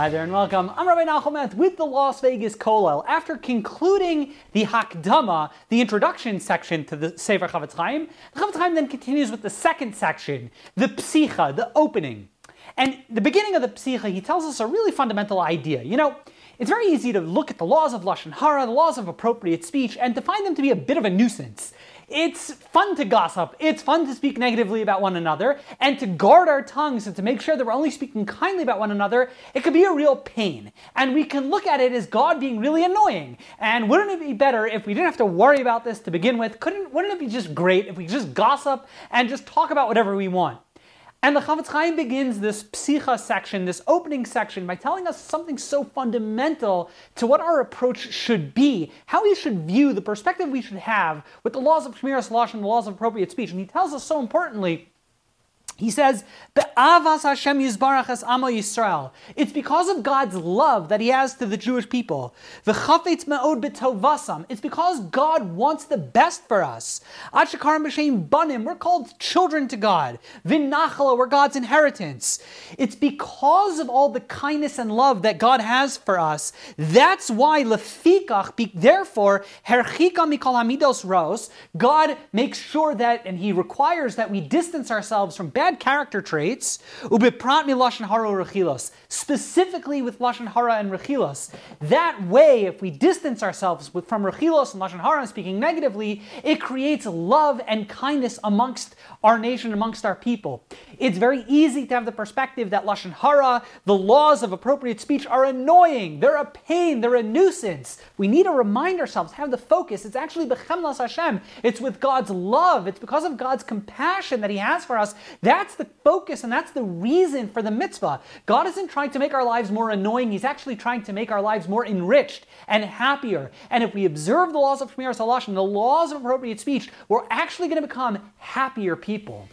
Hi there and welcome. I'm Rabbi Nachum with the Las Vegas Kollel. After concluding the Hakdama, the introduction section to the Sefer Chofetz Chaim, the Chofetz Chaim then continues with the second section, the Psicha, the opening. And the beginning of the Psicha, he tells us a really fundamental idea. You know, it's very easy to look at the laws of Lashon Hara, the laws of appropriate speech, and to find them to be a bit of a nuisance. It's fun to gossip. It's fun to speak negatively about one another and to guard our tongues and to make sure that we're only speaking kindly about one another. It could be a real pain. And we can look at it as God being really annoying. And wouldn't it be better if we didn't have to worry about this to begin with? Couldn't, wouldn't it be just great if we just gossip and just talk about whatever we want? And the Chofetz Chaim begins this psicha section, this opening section, by telling us something so fundamental to what our approach should be, how we should view the perspective we should have with the laws of Shmiras Lashon and the laws of appropriate speech. And he tells us so importantly he says, "Be'avas Hashem Amo Yisrael." It's because of God's love that He has to the Jewish people. V'chafetz. It's because God wants the best for us. Ad shekarim b'shem banim. We're called children to God. V'nachla. We're God's inheritance. It's because of all the kindness and love that God has for us. That's why. Therefore, herchika hamidos. God makes sure that, and He requires that we distance ourselves from bad character traits, ubiprat hara rechilos, specifically with lashon hara and rechilos. That way, if we distance ourselves with, from rechilos and lashon hara and speaking negatively, it creates love and kindness amongst our nation, amongst our people. It's very easy to have the perspective that lashon hara, the laws of appropriate speech, are annoying. They're a pain. They're a nuisance. We need to remind ourselves, have the focus. It's actually bechemlas Hashem. It's with God's love. It's because of God's compassion that He has for us. That's the focus and that's the reason for the mitzvah. God isn't trying to make our lives more annoying. He's actually trying to make our lives more enriched and happier. And if we observe the laws of Shmiras Halashon, the laws of appropriate speech, we're actually going to become happier people.